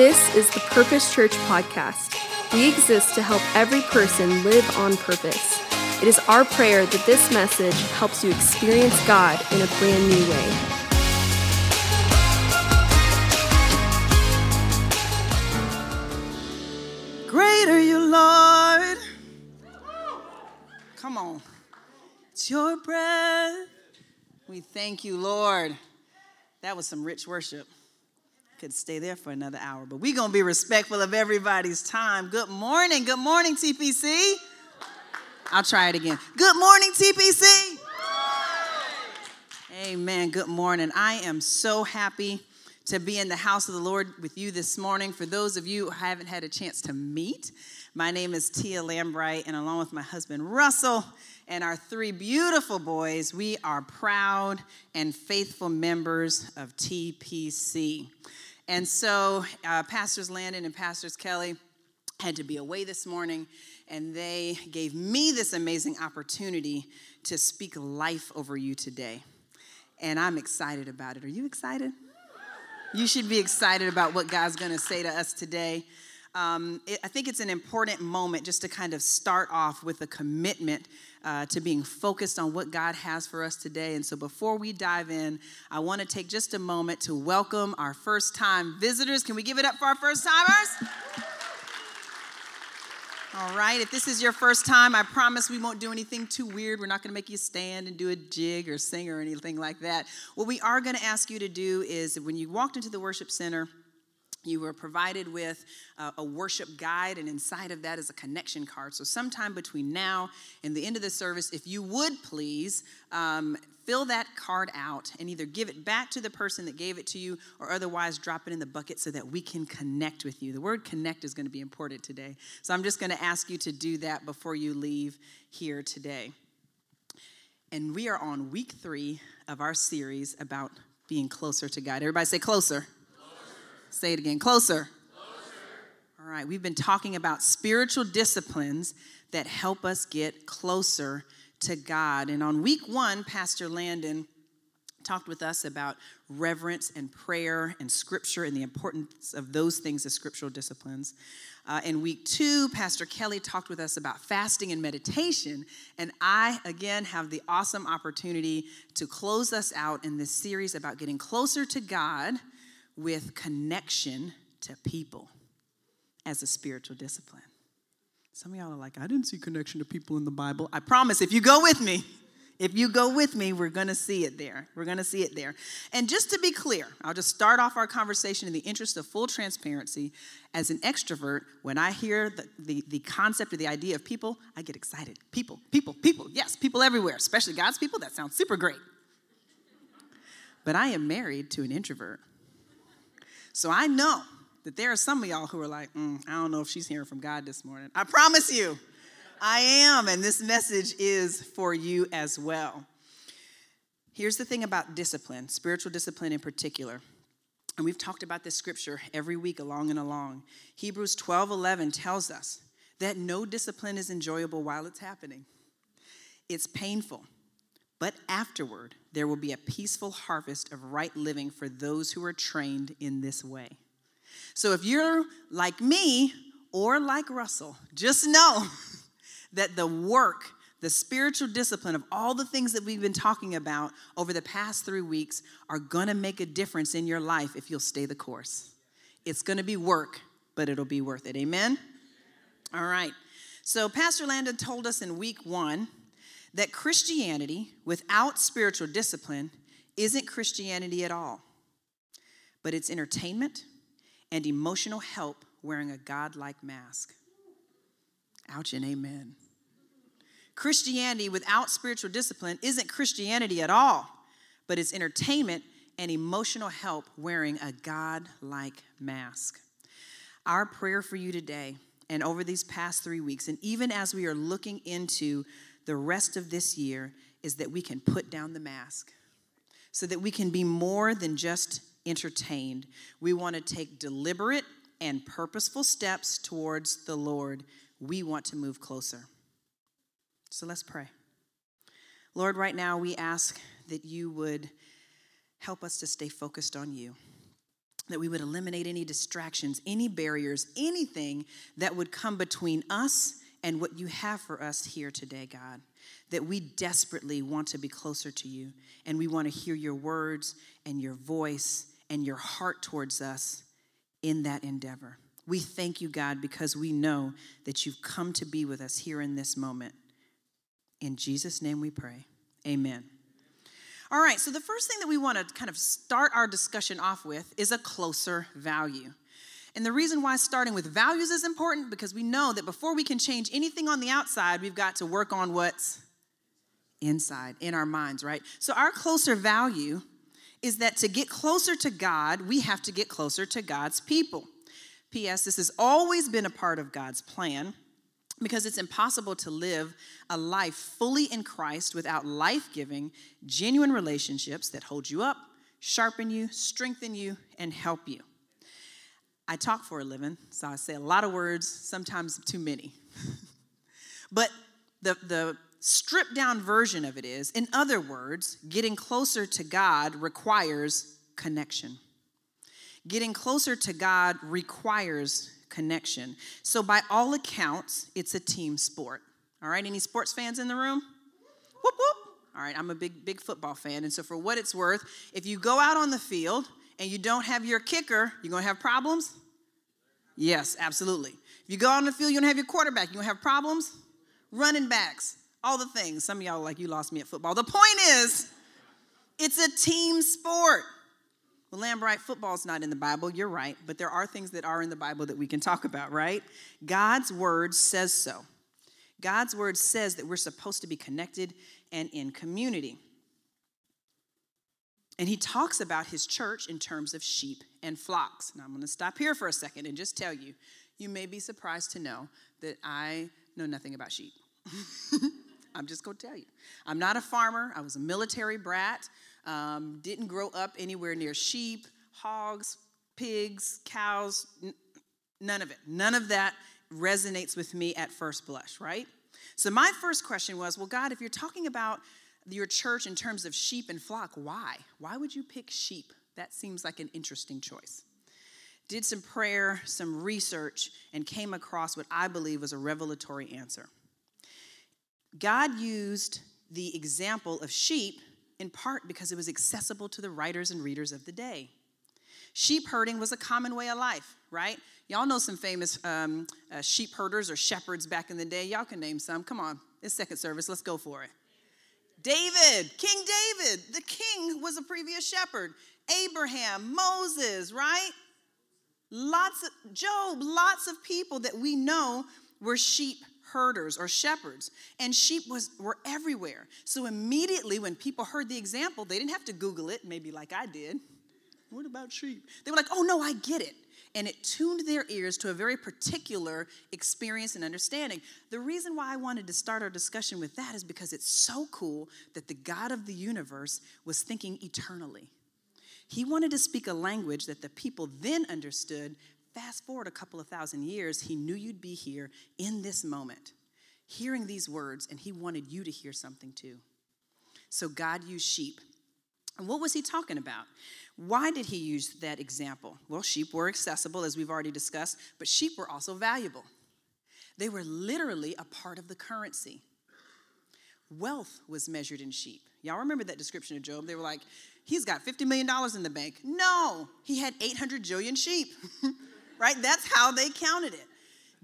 This is the Purpose Church podcast. We exist to help every person live on purpose. It is our prayer that this message helps you experience God in a brand new way. Great are you, Lord. Come on. It's your breath. We thank you, Lord. That was some rich worship. Could stay there for another hour, but we're going to be respectful of everybody's time. Good morning. Good morning, TPC. I'll try it again. Good morning, TPC. Amen. Good morning. I am so happy to be in the house of the Lord with you this morning. For those of you who haven't had a chance to meet, my name is Teah Lambright, and along with my husband Russell and our three beautiful boys, we are proud and faithful members of TPC. And so, uh, Pastors Landon and Pastors Kelly had to be away this morning, and they gave me this amazing opportunity to speak life over you today. And I'm excited about it. Are you excited? You should be excited about what God's going to say to us today. Um, it, I think it's an important moment just to kind of start off with a commitment uh, to being focused on what God has for us today. And so before we dive in, I want to take just a moment to welcome our first time visitors. Can we give it up for our first timers? All right, if this is your first time, I promise we won't do anything too weird. We're not going to make you stand and do a jig or sing or anything like that. What we are going to ask you to do is when you walked into the worship center, you were provided with uh, a worship guide, and inside of that is a connection card. So, sometime between now and the end of the service, if you would please um, fill that card out and either give it back to the person that gave it to you or otherwise drop it in the bucket so that we can connect with you. The word connect is going to be important today. So, I'm just going to ask you to do that before you leave here today. And we are on week three of our series about being closer to God. Everybody say closer. Say it again closer. closer. All right, we've been talking about spiritual disciplines that help us get closer to God. And on week one, Pastor Landon talked with us about reverence and prayer and scripture and the importance of those things as scriptural disciplines. Uh, in week two, Pastor Kelly talked with us about fasting and meditation. And I, again, have the awesome opportunity to close us out in this series about getting closer to God with connection to people as a spiritual discipline. Some of y'all are like, I didn't see connection to people in the Bible. I promise, if you go with me, if you go with me, we're going to see it there. We're going to see it there. And just to be clear, I'll just start off our conversation in the interest of full transparency. As an extrovert, when I hear the, the, the concept or the idea of people, I get excited. People, people, people. Yes, people everywhere, especially God's people. That sounds super great. But I am married to an introvert. So I know that there are some of y'all who are like, mm, I don't know if she's hearing from God this morning. I promise you, I am, and this message is for you as well. Here's the thing about discipline, spiritual discipline in particular. And we've talked about this scripture every week along and along. Hebrews 12 11 tells us that no discipline is enjoyable while it's happening. It's painful, but afterward, there will be a peaceful harvest of right living for those who are trained in this way. So if you're like me or like Russell, just know that the work, the spiritual discipline of all the things that we've been talking about over the past three weeks are gonna make a difference in your life if you'll stay the course. It's gonna be work, but it'll be worth it. Amen? All right. So, Pastor Landon told us in week one that Christianity without spiritual discipline isn't Christianity at all, but it's entertainment and emotional help wearing a godlike mask. Ouch and amen. Christianity without spiritual discipline isn't Christianity at all, but it's entertainment and emotional help wearing a God-like mask. Our prayer for you today and over these past three weeks, and even as we are looking into the rest of this year is that we can put down the mask so that we can be more than just entertained. We want to take deliberate and purposeful steps towards the Lord. We want to move closer. So let's pray. Lord, right now we ask that you would help us to stay focused on you. that we would eliminate any distractions, any barriers, anything that would come between us and what you have for us here today, God. That we desperately want to be closer to you and we want to hear your words and your voice and your heart towards us in that endeavor. We thank you, God, because we know that you've come to be with us here in this moment. In Jesus' name we pray. Amen. All right, so the first thing that we want to kind of start our discussion off with is a closer value. And the reason why starting with values is important because we know that before we can change anything on the outside, we've got to work on what's inside, in our minds, right? So our closer value is that to get closer to God, we have to get closer to God's people. P.S., this has always been a part of God's plan because it's impossible to live a life fully in Christ without life giving, genuine relationships that hold you up, sharpen you, strengthen you, and help you. I talk for a living, so I say a lot of words, sometimes too many. but the, the stripped down version of it is, in other words, getting closer to God requires connection. Getting closer to God requires connection. So, by all accounts, it's a team sport. All right, any sports fans in the room? Whoop, whoop. All right, I'm a big, big football fan. And so, for what it's worth, if you go out on the field and you don't have your kicker, you're gonna have problems? Yes, absolutely. If you go on the field, you don't have your quarterback, you're gonna have problems? Running backs, all the things. Some of y'all like, you lost me at football. The point is, it's a team sport. Well, Lambright, football's not in the Bible. You're right, but there are things that are in the Bible that we can talk about, right? God's word says so. God's word says that we're supposed to be connected and in community. And he talks about his church in terms of sheep and flocks. Now, I'm going to stop here for a second and just tell you you may be surprised to know that I know nothing about sheep. I'm just going to tell you. I'm not a farmer, I was a military brat. Um, didn't grow up anywhere near sheep, hogs, pigs, cows, n- none of it. None of that resonates with me at first blush, right? So, my first question was well, God, if you're talking about your church in terms of sheep and flock, why? Why would you pick sheep? That seems like an interesting choice. Did some prayer, some research, and came across what I believe was a revelatory answer. God used the example of sheep in part because it was accessible to the writers and readers of the day. Sheep herding was a common way of life, right? Y'all know some famous um, uh, sheep herders or shepherds back in the day. Y'all can name some. Come on, it's second service. Let's go for it. David, King David, the king was a previous shepherd. Abraham, Moses, right? Lots of Job, lots of people that we know were sheep herders or shepherds and sheep was were everywhere so immediately when people heard the example they didn't have to google it maybe like i did what about sheep they were like oh no i get it and it tuned their ears to a very particular experience and understanding the reason why i wanted to start our discussion with that is because it's so cool that the god of the universe was thinking eternally he wanted to speak a language that the people then understood Fast forward a couple of thousand years, he knew you'd be here in this moment, hearing these words, and he wanted you to hear something too. So God used sheep. And what was he talking about? Why did he use that example? Well, sheep were accessible, as we've already discussed, but sheep were also valuable. They were literally a part of the currency. Wealth was measured in sheep. Y'all remember that description of Job? They were like, he's got $50 million in the bank. No, he had 800 jillion sheep. right? That's how they counted it.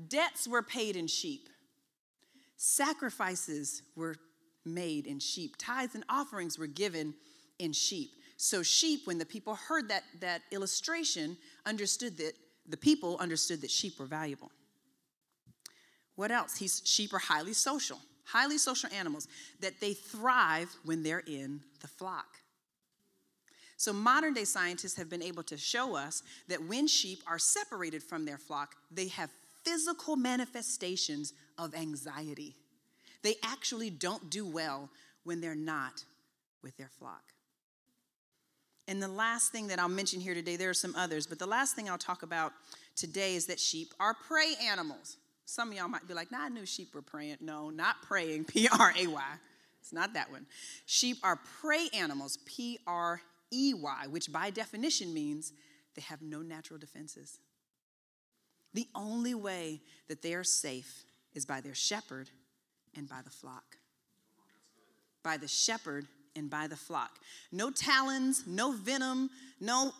Debts were paid in sheep, sacrifices were made in sheep, tithes and offerings were given in sheep. So, sheep, when the people heard that, that illustration, understood that the people understood that sheep were valuable. What else? He's, sheep are highly social, highly social animals, that they thrive when they're in the flock. So, modern day scientists have been able to show us that when sheep are separated from their flock, they have physical manifestations of anxiety. They actually don't do well when they're not with their flock. And the last thing that I'll mention here today, there are some others, but the last thing I'll talk about today is that sheep are prey animals. Some of y'all might be like, nah, I knew sheep were praying. No, not praying, P R A Y. It's not that one. Sheep are prey animals, P R E Y, which by definition means they have no natural defenses. The only way that they are safe is by their shepherd and by the flock. By the shepherd and by the flock. No talons, no venom, no.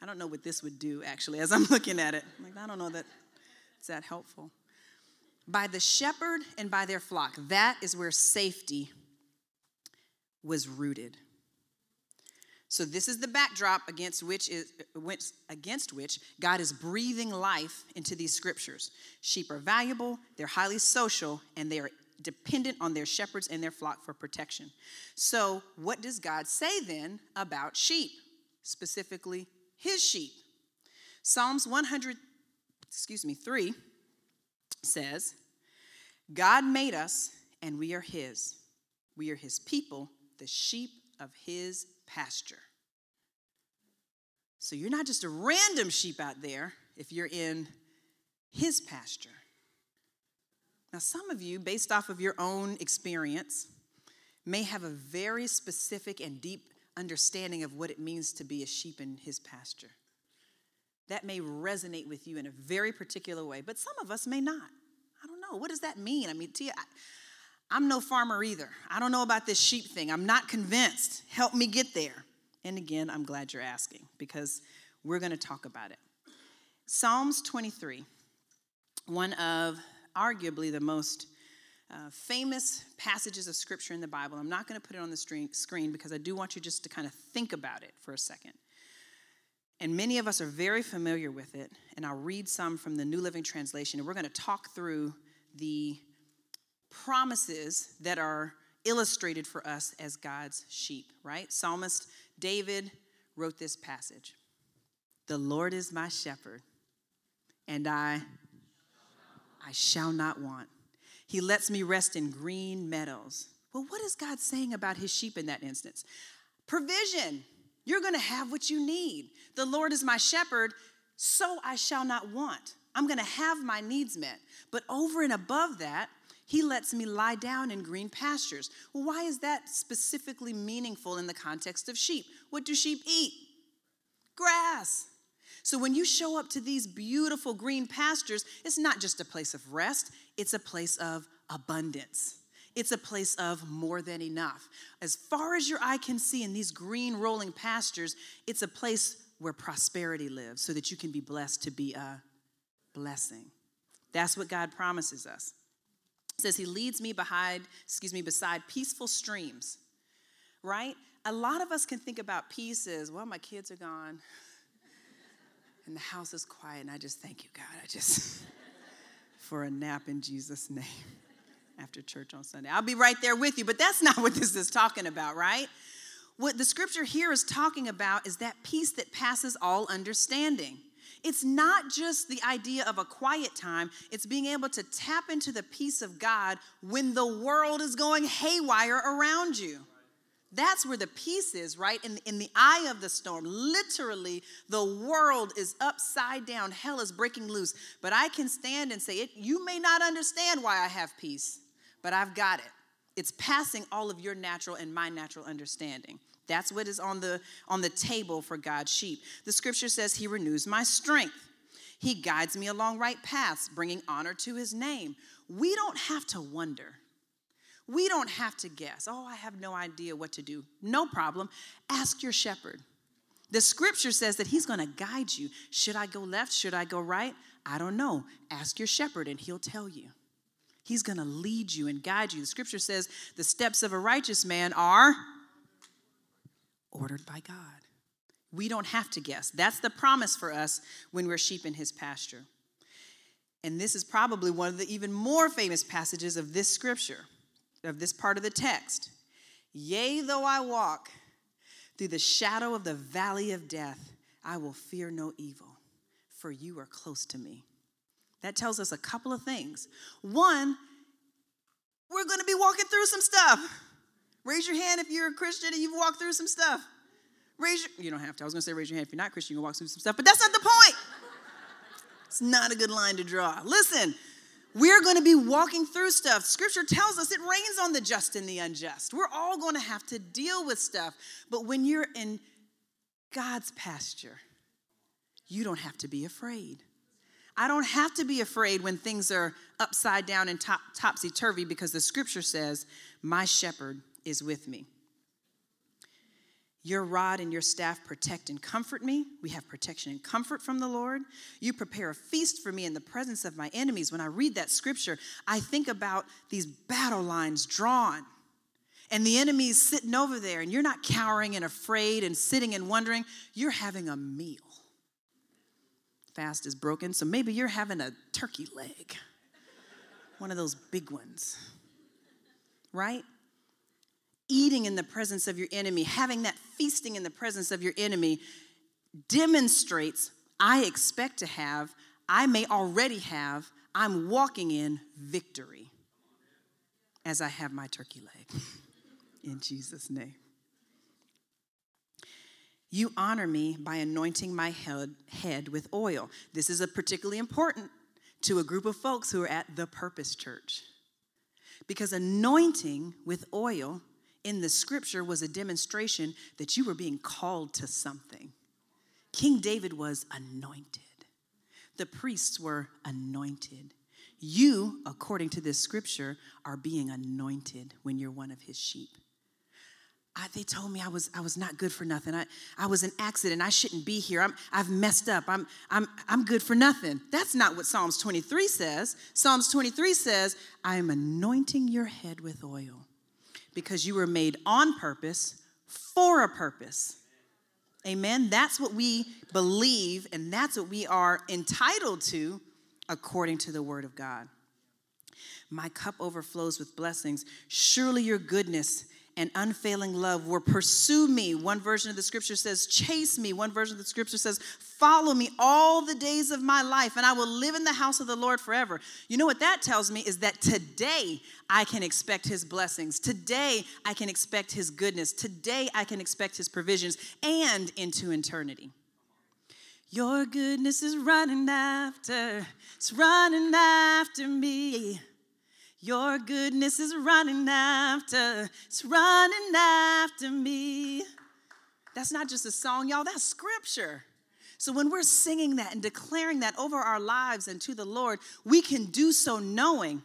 I don't know what this would do actually as I'm looking at it. I'm like, I don't know that it's that helpful. By the shepherd and by their flock, that is where safety was rooted. So this is the backdrop against which is against which God is breathing life into these scriptures. Sheep are valuable, they're highly social, and they are dependent on their shepherds and their flock for protection. So, what does God say then about sheep, specifically his sheep? Psalms 100 excuse me, 3 says, God made us and we are his. We are his people, the sheep of his pasture. So you're not just a random sheep out there if you're in his pasture. Now, some of you, based off of your own experience, may have a very specific and deep understanding of what it means to be a sheep in his pasture. That may resonate with you in a very particular way, but some of us may not. I don't know. What does that mean? I mean, Teah, I, I'm no farmer either. I don't know about this sheep thing. I'm not convinced. Help me get there. And again, I'm glad you're asking because we're going to talk about it. Psalms 23, one of arguably the most uh, famous passages of scripture in the Bible. I'm not going to put it on the screen because I do want you just to kind of think about it for a second. And many of us are very familiar with it, and I'll read some from the New Living Translation, and we're going to talk through the promises that are illustrated for us as God's sheep, right? Psalmist David wrote this passage The Lord is my shepherd, and I, I shall not want. He lets me rest in green meadows. Well, what is God saying about his sheep in that instance? Provision. You're going to have what you need. The Lord is my shepherd, so I shall not want. I'm going to have my needs met. But over and above that, he lets me lie down in green pastures. Well, why is that specifically meaningful in the context of sheep? What do sheep eat? Grass. So when you show up to these beautiful green pastures, it's not just a place of rest, it's a place of abundance. It's a place of more than enough. As far as your eye can see in these green rolling pastures, it's a place where prosperity lives so that you can be blessed to be a blessing. That's what God promises us. It says he leads me behind, excuse me, beside peaceful streams. Right? A lot of us can think about peace as, well, my kids are gone and the house is quiet, and I just thank you, God. I just for a nap in Jesus' name after church on Sunday. I'll be right there with you, but that's not what this is talking about, right? What the scripture here is talking about is that peace that passes all understanding. It's not just the idea of a quiet time, it's being able to tap into the peace of God when the world is going haywire around you. That's where the peace is, right? In, in the eye of the storm. Literally, the world is upside down. Hell is breaking loose. But I can stand and say, it, You may not understand why I have peace, but I've got it. It's passing all of your natural and my natural understanding. That's what is on the, on the table for God's sheep. The scripture says, He renews my strength. He guides me along right paths, bringing honor to His name. We don't have to wonder. We don't have to guess. Oh, I have no idea what to do. No problem. Ask your shepherd. The scripture says that he's going to guide you. Should I go left? Should I go right? I don't know. Ask your shepherd and he'll tell you. He's going to lead you and guide you. The scripture says the steps of a righteous man are ordered by God. We don't have to guess. That's the promise for us when we're sheep in his pasture. And this is probably one of the even more famous passages of this scripture, of this part of the text. Yea, though I walk through the shadow of the valley of death, I will fear no evil, for you are close to me. That tells us a couple of things. One, we're going to be walking through some stuff. Raise your hand if you're a Christian and you've walked through some stuff. Raise your, you don't have to. I was going to say raise your hand if you're not Christian, you can walk through some stuff, but that's not the point. It's not a good line to draw. Listen, We're going to be walking through stuff. Scripture tells us it rains on the just and the unjust. We're all going to have to deal with stuff. But when you're in God's pasture, you don't have to be afraid. I don't have to be afraid when things are upside down and top, topsy turvy because the scripture says, My shepherd is with me. Your rod and your staff protect and comfort me. We have protection and comfort from the Lord. You prepare a feast for me in the presence of my enemies. When I read that scripture, I think about these battle lines drawn and the enemy's sitting over there, and you're not cowering and afraid and sitting and wondering. You're having a meal. Fast is broken, so maybe you're having a turkey leg, one of those big ones, right? Eating in the presence of your enemy, having that feasting in the presence of your enemy demonstrates I expect to have, I may already have, I'm walking in victory as I have my turkey leg. in Jesus' name. You honor me by anointing my head, head with oil. This is a particularly important to a group of folks who are at the Purpose Church. Because anointing with oil in the scripture was a demonstration that you were being called to something. King David was anointed, the priests were anointed. You, according to this scripture, are being anointed when you're one of his sheep. I, they told me I was, I was not good for nothing. I, I was an accident. I shouldn't be here. I'm, I've messed up. I'm, I'm, I'm good for nothing. That's not what Psalms 23 says. Psalms 23 says, I am anointing your head with oil because you were made on purpose for a purpose. Amen. That's what we believe, and that's what we are entitled to according to the Word of God. My cup overflows with blessings. Surely your goodness and unfailing love will pursue me. One version of the scripture says, chase me. One version of the scripture says, follow me all the days of my life, and I will live in the house of the Lord forever. You know what that tells me is that today I can expect his blessings. Today I can expect his goodness. Today I can expect his provisions and into eternity. Your goodness is running after, it's running after me. Your goodness is running after, it's running after me. That's not just a song, y'all, that's scripture. So when we're singing that and declaring that over our lives and to the Lord, we can do so knowing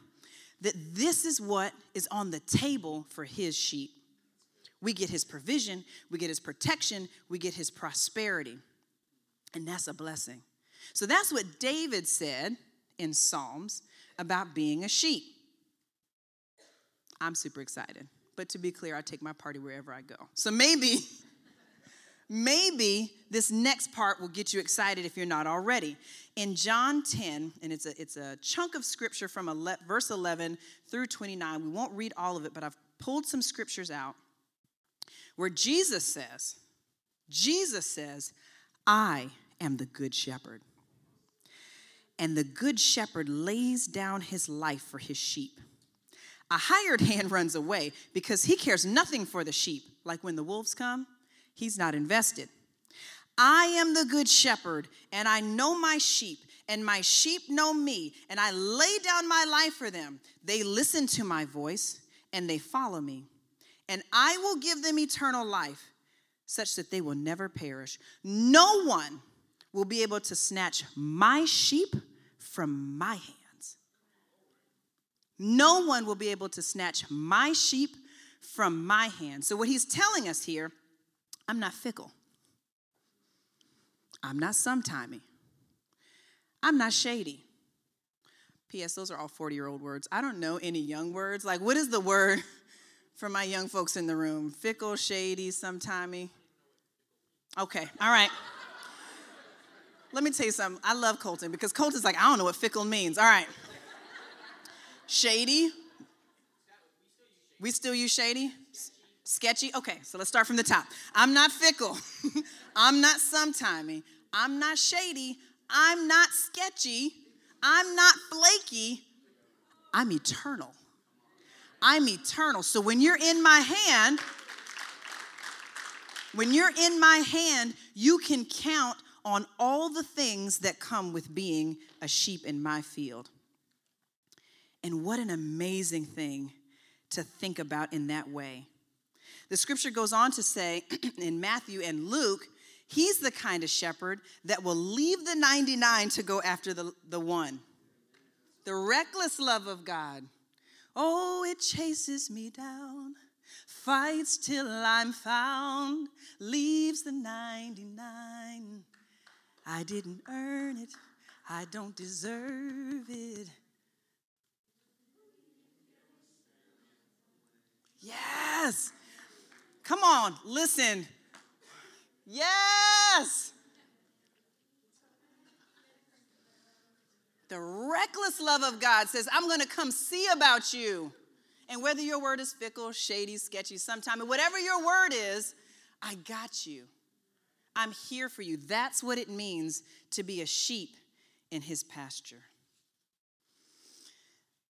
that this is what is on the table for his sheep. We get his provision, we get his protection, we get his prosperity. And that's a blessing. So that's what David said in Psalms about being a sheep. I'm super excited. But to be clear, I take my party wherever I go. So maybe, maybe this next part will get you excited if you're not already. In John 10, and it's a, it's a chunk of scripture from 11, verse 11 through 29. We won't read all of it, but I've pulled some scriptures out where Jesus says, Jesus says, I am the good shepherd. And the good shepherd lays down his life for his sheep. A hired hand runs away because he cares nothing for the sheep. Like when the wolves come, he's not invested. I am the good shepherd, and I know my sheep, and my sheep know me, and I lay down my life for them. They listen to my voice, and they follow me. And I will give them eternal life, such that they will never perish. No one will be able to snatch my sheep from my hand. No one will be able to snatch my sheep from my hand. So, what he's telling us here, I'm not fickle. I'm not sometimey. I'm not shady. P.S., those are all 40 year old words. I don't know any young words. Like, what is the word for my young folks in the room? Fickle, shady, sometimey? Okay, all right. Let me tell you something. I love Colton because Colton's like, I don't know what fickle means. All right. Shady? We still use shady? Sketchy? Okay, so let's start from the top. I'm not fickle. I'm not sometimey. I'm not shady. I'm not sketchy. I'm not flaky. I'm eternal. I'm eternal. So when you're in my hand, when you're in my hand, you can count on all the things that come with being a sheep in my field. And what an amazing thing to think about in that way. The scripture goes on to say in Matthew and Luke, he's the kind of shepherd that will leave the 99 to go after the, the one. The reckless love of God. Oh, it chases me down, fights till I'm found, leaves the 99. I didn't earn it, I don't deserve it. Yes. Come on, listen. Yes. The reckless love of God says, I'm going to come see about you. And whether your word is fickle, shady, sketchy, sometime, whatever your word is, I got you. I'm here for you. That's what it means to be a sheep in his pasture.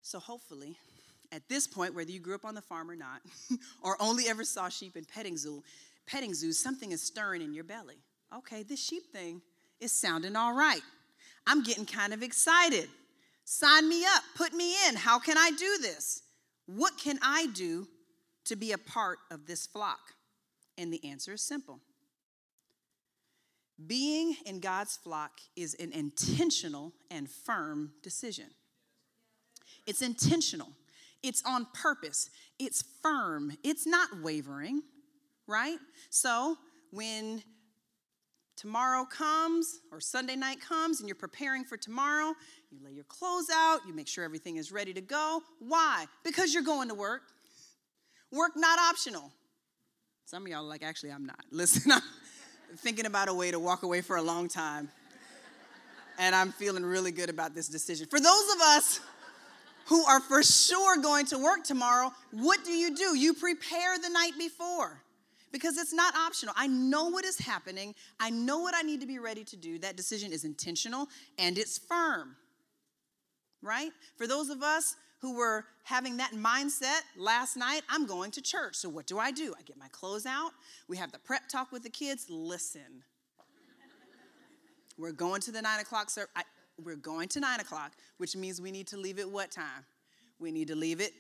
So hopefully, at this point, whether you grew up on the farm or not, or only ever saw sheep in petting zoo, petting zoos, something is stirring in your belly. Okay, this sheep thing is sounding all right. I'm getting kind of excited. Sign me up, put me in. How can I do this? What can I do to be a part of this flock? And the answer is simple. Being in God's flock is an intentional and firm decision. It's intentional. It's on purpose, it's firm, it's not wavering, right? So when tomorrow comes or Sunday night comes and you're preparing for tomorrow, you lay your clothes out, you make sure everything is ready to go. Why? Because you're going to work. Work not optional. Some of y'all like, actually, I'm not. Listen, I'm thinking about a way to walk away for a long time. And I'm feeling really good about this decision. For those of us who are for sure going to work tomorrow, what do you do? You prepare the night before because it's not optional. I know what is happening, I know what I need to be ready to do. That decision is intentional and it's firm, right? For those of us who were having that mindset last night, I'm going to church. So what do I do? I get my clothes out. We have the prep talk with the kids. Listen, we're going to the nine o'clock service we're going to nine o'clock, which means we need to leave at what time? We need to leave it,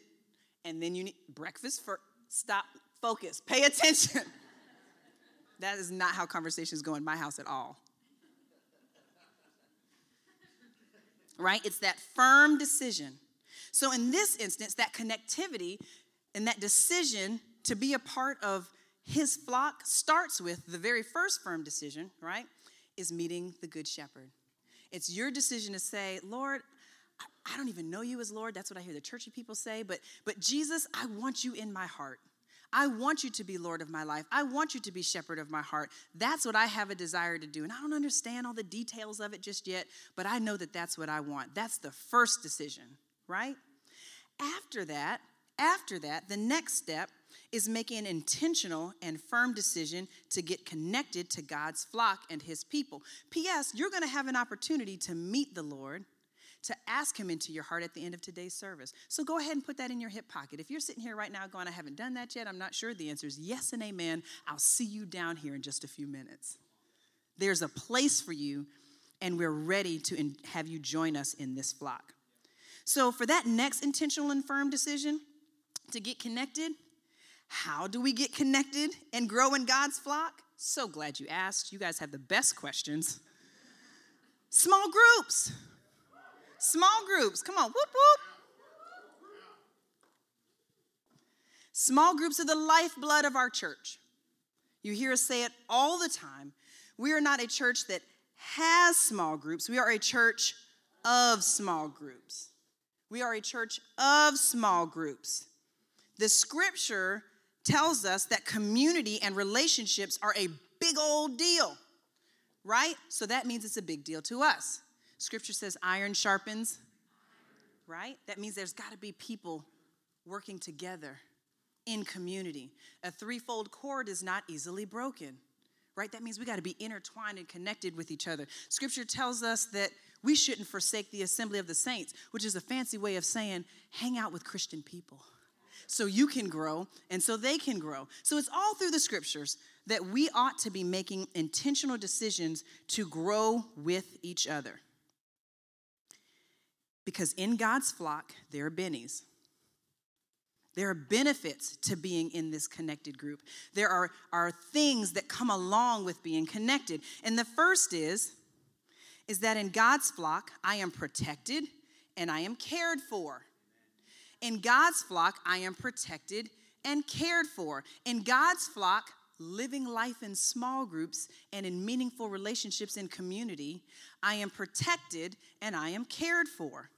and then you need breakfast for stop, focus, pay attention. that is not how conversations go in my house at all. Right? It's that firm decision. So, in this instance, that connectivity and that decision to be a part of his flock starts with the very first firm decision, right? Is meeting the good shepherd. It's your decision to say, Lord, I don't even know you as Lord. That's what I hear the churchy people say. But, but Jesus, I want you in my heart. I want you to be Lord of my life. I want you to be shepherd of my heart. That's what I have a desire to do. And I don't understand all the details of it just yet, but I know that that's what I want. That's the first decision, right? After that, after that, the next step is making an intentional and firm decision to get connected to God's flock and his people. P.S., you're going to have an opportunity to meet the Lord, to ask him into your heart at the end of today's service. So go ahead and put that in your hip pocket. If you're sitting here right now going, I haven't done that yet, I'm not sure, the answer is yes and amen. I'll see you down here in just a few minutes. There's a place for you, and we're ready to have you join us in this flock. So, for that next intentional and firm decision to get connected, how do we get connected and grow in God's flock? So glad you asked. You guys have the best questions. Small groups. Small groups. Come on, whoop, whoop. Small groups are the lifeblood of our church. You hear us say it all the time. We are not a church that has small groups, we are a church of small groups. We are a church of small groups. The scripture tells us that community and relationships are a big old deal, right? So that means it's a big deal to us. Scripture says iron sharpens, right? That means there's got to be people working together in community. A threefold cord is not easily broken, right? That means we got to be intertwined and connected with each other. Scripture tells us that we shouldn't forsake the assembly of the saints, which is a fancy way of saying hang out with Christian people so you can grow and so they can grow. So it's all through the scriptures that we ought to be making intentional decisions to grow with each other. Because in God's flock, there are bennies. There are benefits to being in this connected group. There are, are things that come along with being connected. And the first is, is that in God's flock, I am protected and I am cared for. In God's flock, I am protected and cared for. In God's flock, living life in small groups and in meaningful relationships in community, I am protected and I am cared for.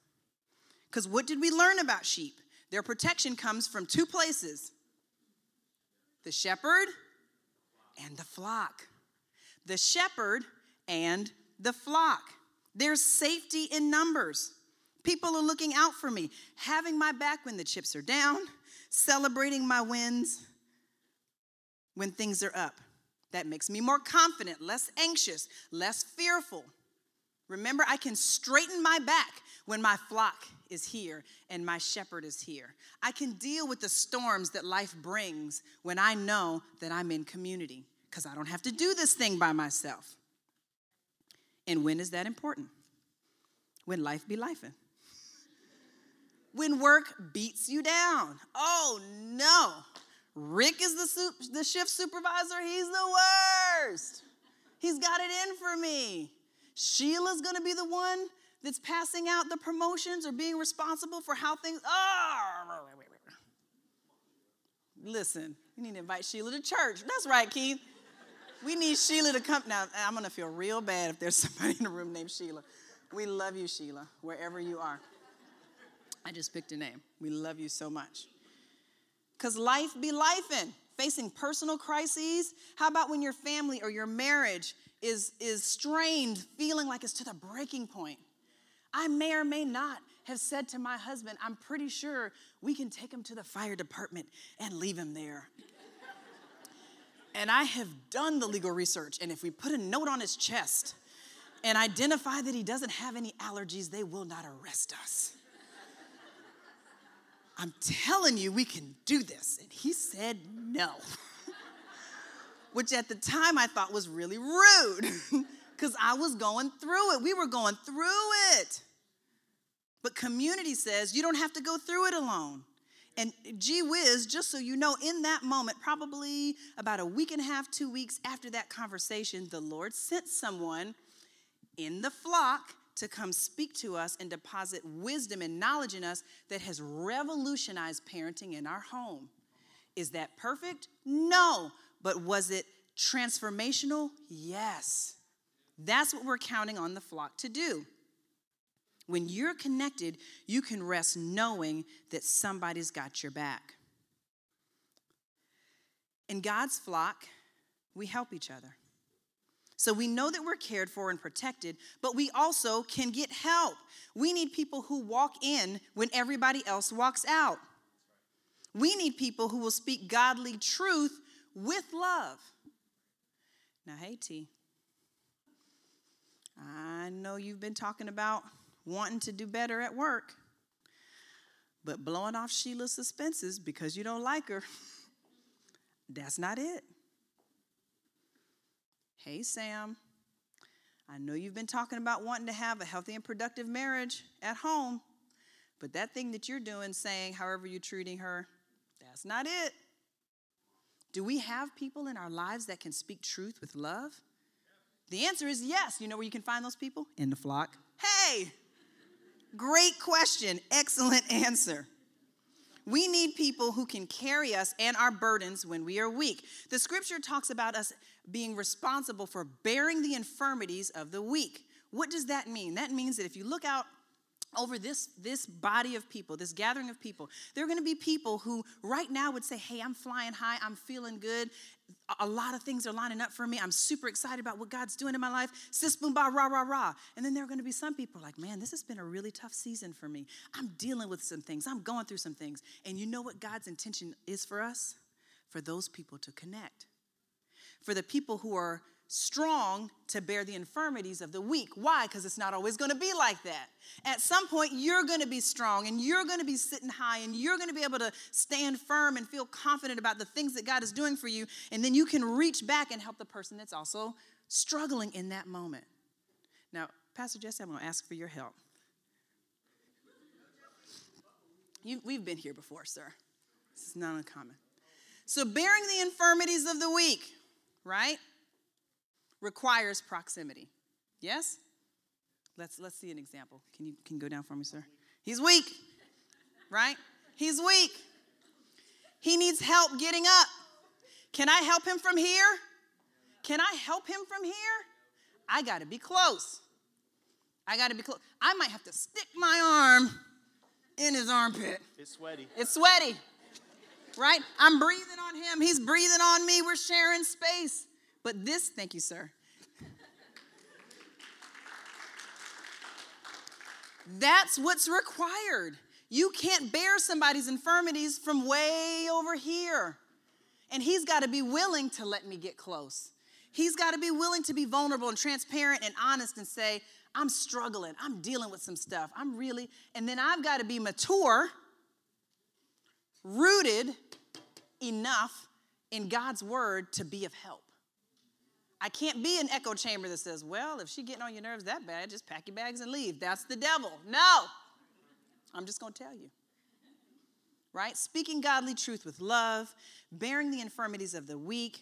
Because what did we learn about sheep? Their protection comes from two places the shepherd and the flock. The shepherd and the flock. There's safety in numbers. People are looking out for me, having my back when the chips are down, celebrating my wins when things are up. That makes me more confident, less anxious, less fearful. Remember, I can straighten my back when my flock is here and my shepherd is here. I can deal with the storms that life brings when I know that I'm in community because I don't have to do this thing by myself. And when is that important? When life be lifing. When work beats you down. Oh no. Rick is the, the shift supervisor. He's the worst. He's got it in for me. Sheila's gonna be the one that's passing out the promotions or being responsible for how things are. Oh, Listen, we need to invite Sheila to church. That's right, Keith. We need Sheila to come. Now, I'm going to feel real bad if there's somebody in the room named Sheila. We love you, Sheila, wherever you are. I just picked a name. We love you so much. Because life be lifing, facing personal crises. How about when your family or your marriage is, is strained, feeling like it's to the breaking point? I may or may not have said to my husband, I'm pretty sure we can take him to the fire department and leave him there. and I have done the legal research, and if we put a note on his chest and identify that he doesn't have any allergies, they will not arrest us. I'm telling you, we can do this. And he said no, which at the time I thought was really rude. because I was going through it. We were going through it. But community says you don't have to go through it alone. And gee whiz, just so you know, in that moment, probably about a week and a half, two weeks after that conversation, the Lord sent someone in the flock to come speak to us and deposit wisdom and knowledge in us that has revolutionized parenting in our home. Is that perfect? No. But was it transformational? Yes. That's what we're counting on the flock to do. When you're connected, you can rest knowing that somebody's got your back. In God's flock, we help each other. So we know that we're cared for and protected, but we also can get help. We need people who walk in when everybody else walks out. We need people who will speak godly truth with love. Now, hey, T, I know you've been talking about wanting to do better at work, but blowing off Sheila's suspenses because you don't like her, that's not it. Hey, Sam, I know you've been talking about wanting to have a healthy and productive marriage at home, but that thing that you're doing, saying however you're treating her, that's not it. Do we have people in our lives that can speak truth with love? The answer is yes. You know where you can find those people? In the flock. Hey, great question. Excellent answer. We need people who can carry us and our burdens when we are weak. The scripture talks about us being responsible for bearing the infirmities of the weak. What does that mean? That means that if you look out over this, this body of people, this gathering of people, there are going to be people who right now would say, Hey, I'm flying high, I'm feeling good. A lot of things are lining up for me. I'm super excited about what God's doing in my life. Sis boom ba rah rah rah. And then there are going to be some people like, Man, this has been a really tough season for me. I'm dealing with some things, I'm going through some things. And you know what God's intention is for us? For those people to connect. For the people who are strong to bear the infirmities of the weak. Why? Because it's not always going to be like that. At some point, you're going to be strong and you're going to be sitting high and you're going to be able to stand firm and feel confident about the things that God is doing for you. And then you can reach back and help the person that's also struggling in that moment. Now, Pastor Jesse, I'm going to ask for your help. You, we've been here before, sir. This is not uncommon. So, bearing the infirmities of the weak, right, requires proximity. Yes? Let's, let's see an example. Can you, can you go down for me, sir? He's weak, right? He's weak. He needs help getting up. Can I help him from here? Can I help him from here? I got to be close. I got to be close. I might have to stick my arm in his armpit. It's sweaty. It's sweaty, right? I'm breathing on him. He's breathing on me. We're sharing space. But this, thank you, sir. That's what's required. You can't bear somebody's infirmities from way over here. And he's got to be willing to let me get close. He's got to be willing to be vulnerable and transparent and honest and say, I'm struggling. I'm dealing with some stuff. I'm really, and then I've got to be mature, rooted enough in God's word to be of help. I can't be an echo chamber that says, well, if she getting on your nerves that bad, just pack your bags and leave. That's the devil. No. I'm just going to tell you. Right? Speaking godly truth with love, bearing the infirmities of the weak.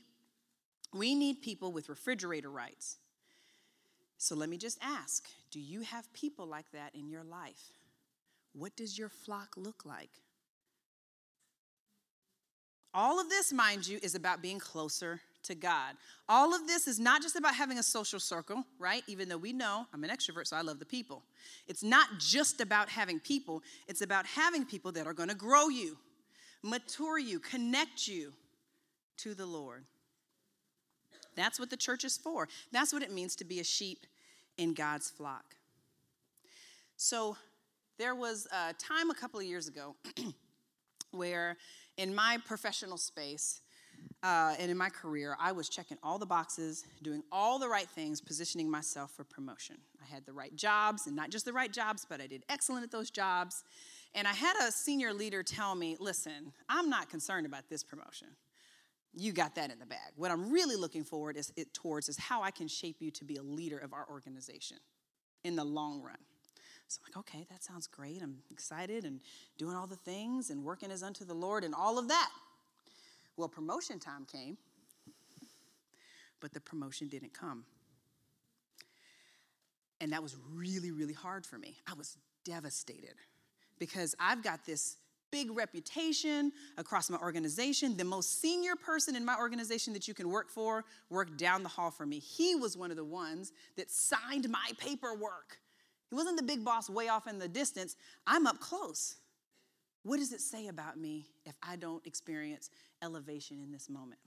We need people with refrigerator rights. So let me just ask do you have people like that in your life? What does your flock look like? All of this, mind you, is about being closer to God. All of this is not just about having a social circle, right? Even though we know I'm an extrovert, so I love the people. It's not just about having people, it's about having people that are going to grow you, mature you, connect you to the Lord. That's what the church is for. That's what it means to be a sheep in God's flock. So, there was a time a couple of years ago where, in my professional space, uh, and in my career, I was checking all the boxes, doing all the right things, positioning myself for promotion. I had the right jobs, and not just the right jobs, but I did excellent at those jobs. And I had a senior leader tell me, listen, I'm not concerned about this promotion. You got that in the bag. What I'm really looking forward is it towards is how I can shape you to be a leader of our organization in the long run. So I'm like, okay, that sounds great. I'm excited and doing all the things and working as unto the Lord and all of that. Well, promotion time came, but the promotion didn't come. And that was really, really hard for me. I was devastated because I've got this big reputation across my organization. The most senior person in my organization that you can work for worked down the hall from me. He was one of the ones that signed my paperwork. He wasn't the big boss way off in the distance. I'm up close. What does it say about me if I don't experience elevation in this moment?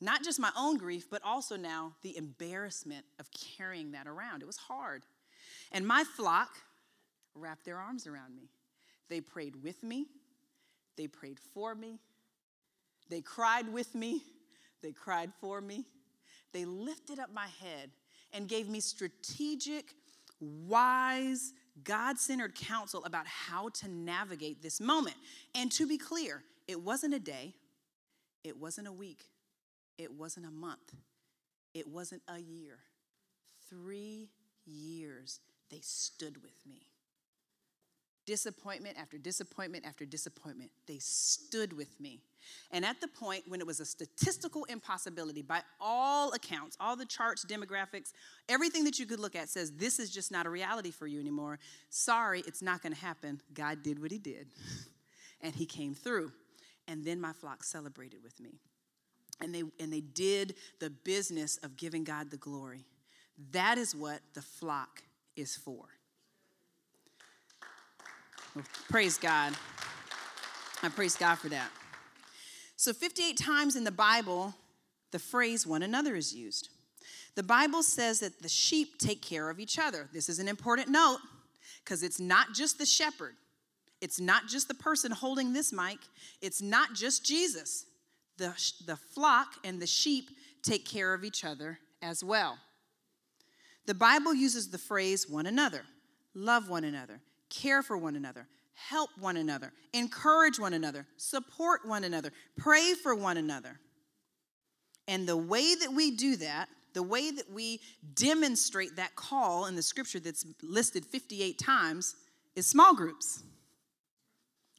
Not just my own grief, but also now the embarrassment of carrying that around. It was hard. And my flock wrapped their arms around me. They prayed with me, they prayed for me, they cried with me, they cried for me. They lifted up my head and gave me strategic, wise, God centered counsel about how to navigate this moment. And to be clear, it wasn't a day, it wasn't a week, it wasn't a month, it wasn't a year. Three years they stood with me. Disappointment after disappointment after disappointment, they stood with me. And at the point when it was a statistical impossibility, by all accounts, all the charts, demographics, everything that you could look at says this is just not a reality for you anymore. Sorry, it's not going to happen. God did what He did, and He came through. And then my flock celebrated with me. And they, and they did the business of giving God the glory. That is what the flock is for. Well, praise God. I praise God for that. So, 58 times in the Bible, the phrase one another is used. The Bible says that the sheep take care of each other. This is an important note because it's not just the shepherd, it's not just the person holding this mic, it's not just Jesus. The, the flock and the sheep take care of each other as well. The Bible uses the phrase one another, love one another, care for one another, help one another, encourage one another, support one another, pray for one another. And the way that we do that, the way that we demonstrate that call in the scripture that's listed 58 times, is small groups.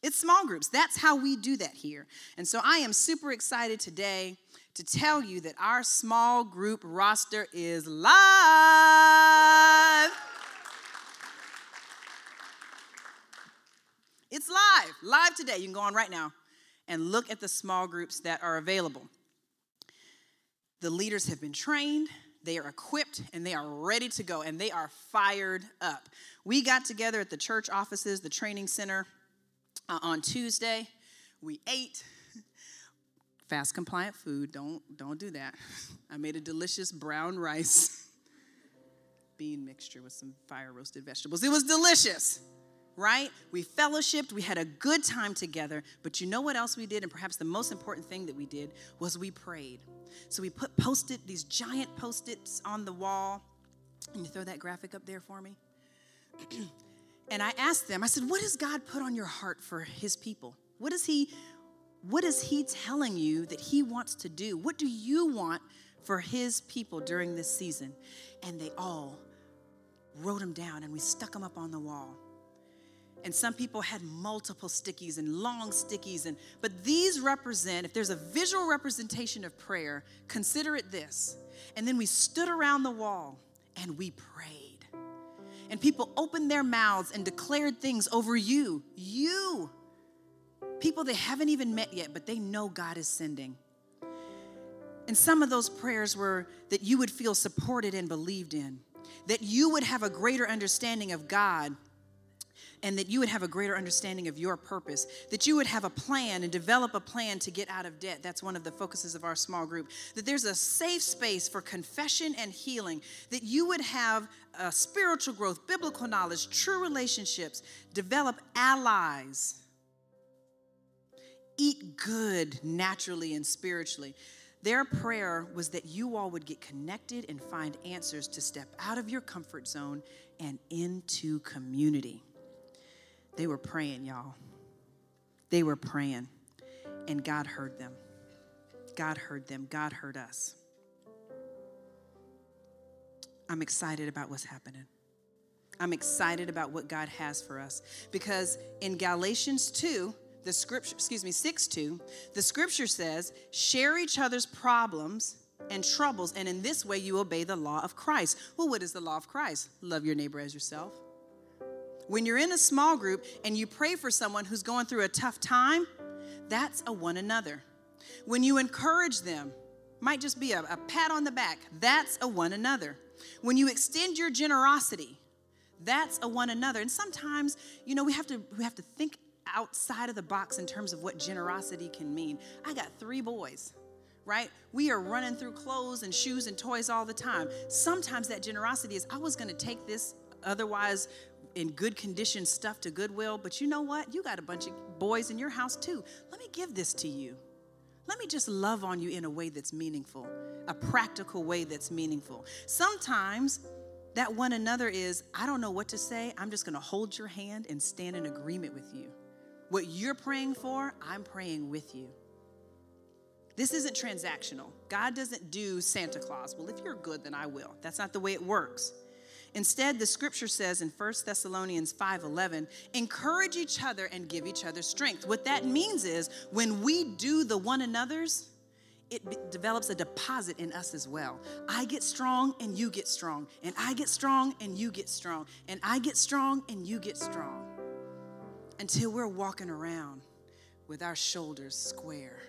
It's small groups. That's how we do that here. And so I am super excited today to tell you that our small group roster is live. It's live, live today. You can go on right now and look at the small groups that are available. The leaders have been trained, they are equipped, and they are ready to go, and they are fired up. We got together at the church offices, the training center, uh, on Tuesday. We ate fast compliant food. Don't don't do that. I made a delicious brown rice bean mixture with some fire roasted vegetables. It was delicious. Right? We fellowshipped, we had a good time together, but you know what else we did? And perhaps the most important thing that we did was we prayed. So we put post-it, these giant post-its on the wall. Can you throw that graphic up there for me? and I asked them, I said, what does God put on your heart for his people? What is he what is he telling you that he wants to do? What do you want for his people during this season? And they all wrote them down and we stuck them up on the wall. And some people had multiple stickies and long stickies and but these represent if there's a visual representation of prayer, consider it this. And then we stood around the wall and we prayed. And people opened their mouths and declared things over you. You people they haven't even met yet, but they know God is sending. And some of those prayers were that you would feel supported and believed in, that you would have a greater understanding of God and that you would have a greater understanding of your purpose, that you would have a plan and develop a plan to get out of debt. That's one of the focuses of our small group. That there's a safe space for confession and healing, that you would have spiritual growth, biblical knowledge, true relationships, develop allies eat good naturally and spiritually. Their prayer was that you all would get connected and find answers to step out of your comfort zone and into community. They were praying, y'all. They were praying, and God heard them. God heard them. God heard us. I'm excited about what's happening. I'm excited about what God has for us because in Galatians 2, the scripture, excuse me, 6 2, the scripture says, share each other's problems and troubles, and in this way you obey the law of Christ. Well, what is the law of Christ? Love your neighbor as yourself. When you're in a small group and you pray for someone who's going through a tough time, that's a one another. When you encourage them, might just be a, a pat on the back, that's a one another. When you extend your generosity, that's a one another. And sometimes, you know, we have to we have to think outside of the box in terms of what generosity can mean. I got three boys, right? We are running through clothes and shoes and toys all the time. Sometimes that generosity is, I was going to take this otherwise in good condition stuff to Goodwill, but you know what? You got a bunch of boys in your house too. Let me give this to you. Let me just love on you in a way that's meaningful, a practical way that's meaningful. Sometimes that one another is, I don't know what to say. I'm just going to hold your hand and stand in agreement with you. What you're praying for, I'm praying with you. This isn't transactional. God doesn't do Santa Claus. Well, if you're good, then I will. That's not the way it works. Instead, the scripture says in 1 Thessalonians 5:11, encourage each other and give each other strength. What that means is when we do the one another's, it develops a deposit in us as well. I get strong and you get strong, and I get strong and you get strong, and I get strong and you get strong until we're walking around with our shoulders square,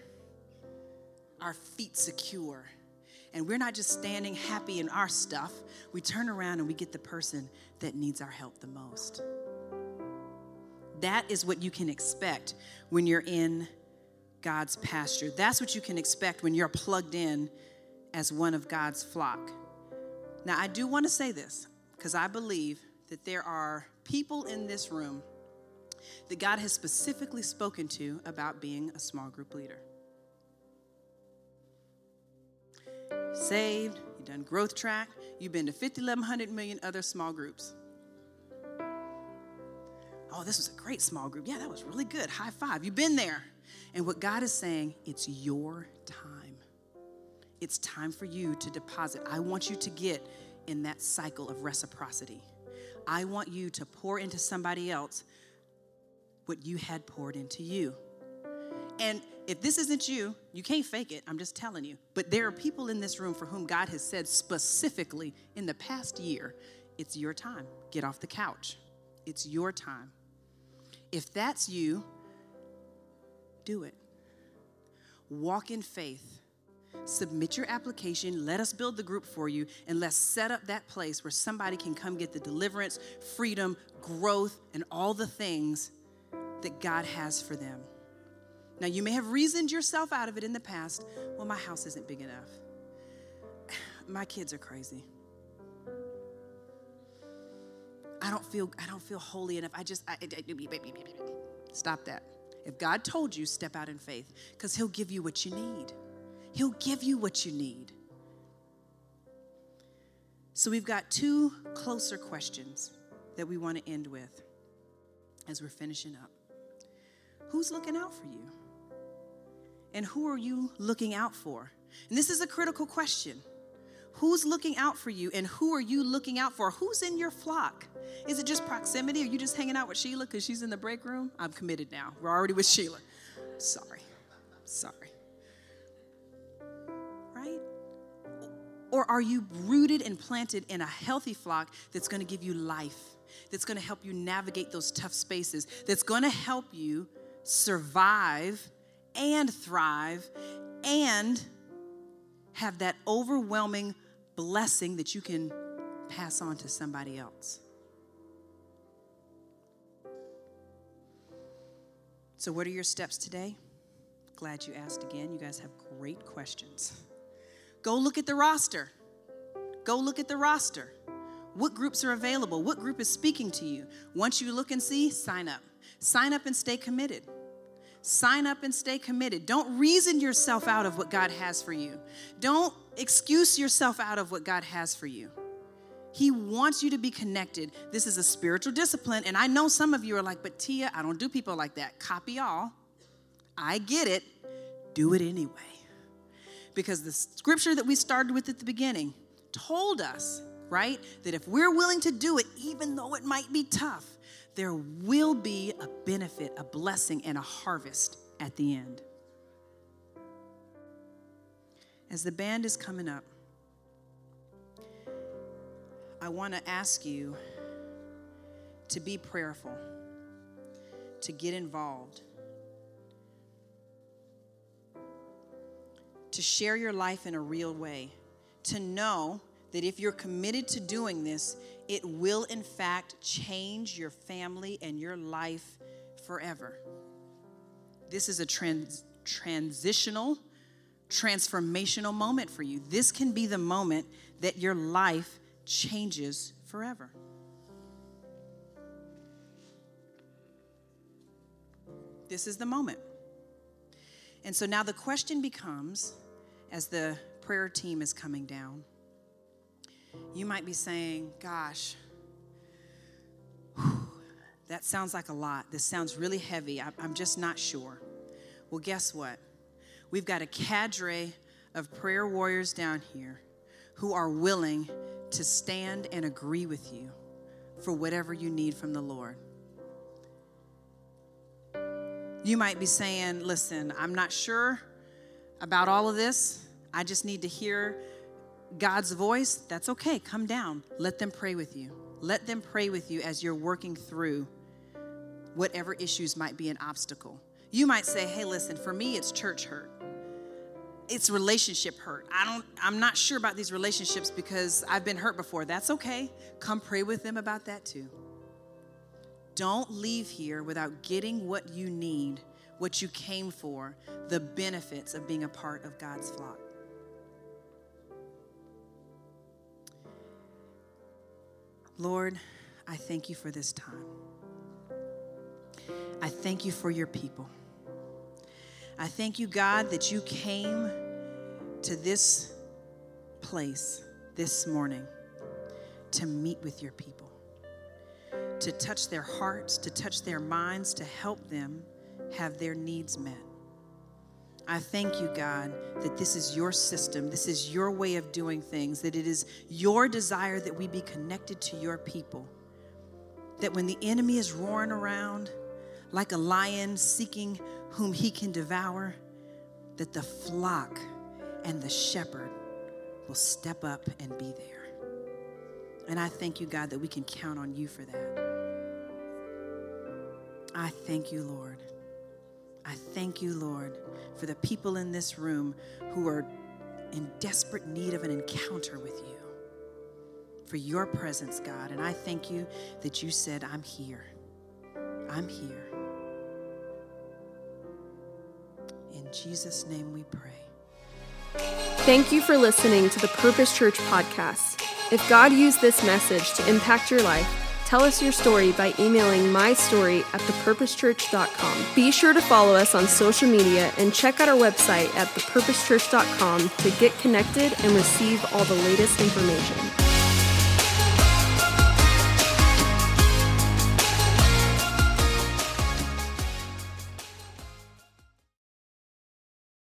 our feet secure, and we're not just standing happy in our stuff. We turn around and we get the person that needs our help the most. That is what you can expect when you're in God's pasture. That's what you can expect when you're plugged in as one of God's flock. Now, I do want to say this because I believe that there are people in this room that God has specifically spoken to about being a small group leader. Saved, you've done growth track, you've been to 50, 1100 million other small groups. Oh, this was a great small group. Yeah, that was really good. High five. You've been there. And what God is saying, it's your time. It's time for you to deposit. I want you to get in that cycle of reciprocity. I want you to pour into somebody else what you had poured into you. And if this isn't you, you can't fake it. I'm just telling you. But there are people in this room for whom God has said specifically in the past year, it's your time. Get off the couch. It's your time. If that's you, do it. Walk in faith. Submit your application. Let us build the group for you, and let's set up that place where somebody can come get the deliverance, freedom, growth, and all the things that God has for them. Now, you may have reasoned yourself out of it in the past. Well, my house isn't big enough. My kids are crazy. I don't feel I don't feel holy enough. I just I, stop that. If God told you, step out in faith because He'll give you what you need. He'll give you what you need. So we've got two closer questions that we want to end with as we're finishing up. Who's looking out for you? And who are you looking out for? And this is a critical question. Who's looking out for you and who are you looking out for? Who's in your flock? Is it just proximity? Are you just hanging out with Sheila because she's in the break room? I'm committed now. We're already with Sheila. Sorry. Sorry. Right? Or are you rooted and planted in a healthy flock that's going to give you life, that's going to help you navigate those tough spaces, that's going to help you survive and thrive and have that overwhelming blessing that you can pass on to somebody else. So, what are your steps today? Glad you asked again. You guys have great questions. Go look at the roster. Go look at the roster. What groups are available? What group is speaking to you? Once you look and see, sign up. Sign up and stay committed. Sign up and stay committed. Don't reason yourself out of what God has for you. Don't excuse yourself out of what God has for you. He wants you to be connected. This is a spiritual discipline. And I know some of you are like, but Teah, I don't do people like that. Copy all. I get it. Do it anyway. Because the scripture that we started with at the beginning told us, right, that if we're willing to do it, even though it might be tough, there will be a benefit, a blessing, and a harvest at the end. As the band is coming up, I want to ask you to be prayerful, to get involved, to share your life in a real way, to know that if you're committed to doing this, it will in fact change your family and your life forever. This is a trans- transitional, transformational moment for you. This can be the moment that your life changes forever. This is the moment. And so now the question becomes as the prayer team is coming down you might be saying, Gosh, whew, that sounds like a lot. This sounds really heavy. I'm just not sure. Well, guess what? We've got a cadre of prayer warriors down here who are willing to stand and agree with you for whatever you need from the Lord. You might be saying, Listen, I'm not sure about all of this. I just need to hear God's voice, that's okay. Come down. Let them pray with you. Let them pray with you as you're working through whatever issues might be an obstacle. You might say, "Hey, listen, for me it's church hurt. It's relationship hurt. I don't I'm not sure about these relationships because I've been hurt before." That's okay. Come pray with them about that too. Don't leave here without getting what you need, what you came for, the benefits of being a part of God's flock. Lord, I thank you for this time. I thank you for your people. I thank you, God, that you came to this place this morning to meet with your people, to touch their hearts, to touch their minds, to help them have their needs met. I thank you, God, that this is your system, this is your way of doing things, that it is your desire that we be connected to your people. That when the enemy is roaring around like a lion seeking whom he can devour, that the flock and the shepherd will step up and be there. And I thank you, God, that we can count on you for that. I thank you, Lord. I thank you, Lord, for the people in this room who are in desperate need of an encounter with you, for your presence, God. And I thank you that you said, I'm here. I'm here. In Jesus' name we pray. Thank you for listening to the Purpose Church podcast. If God used this message to impact your life, tell us your story by emailing mystory at thepurposechurch.com. Be sure to follow us on social media and check out our website at thepurposechurch.com to get connected and receive all the latest information.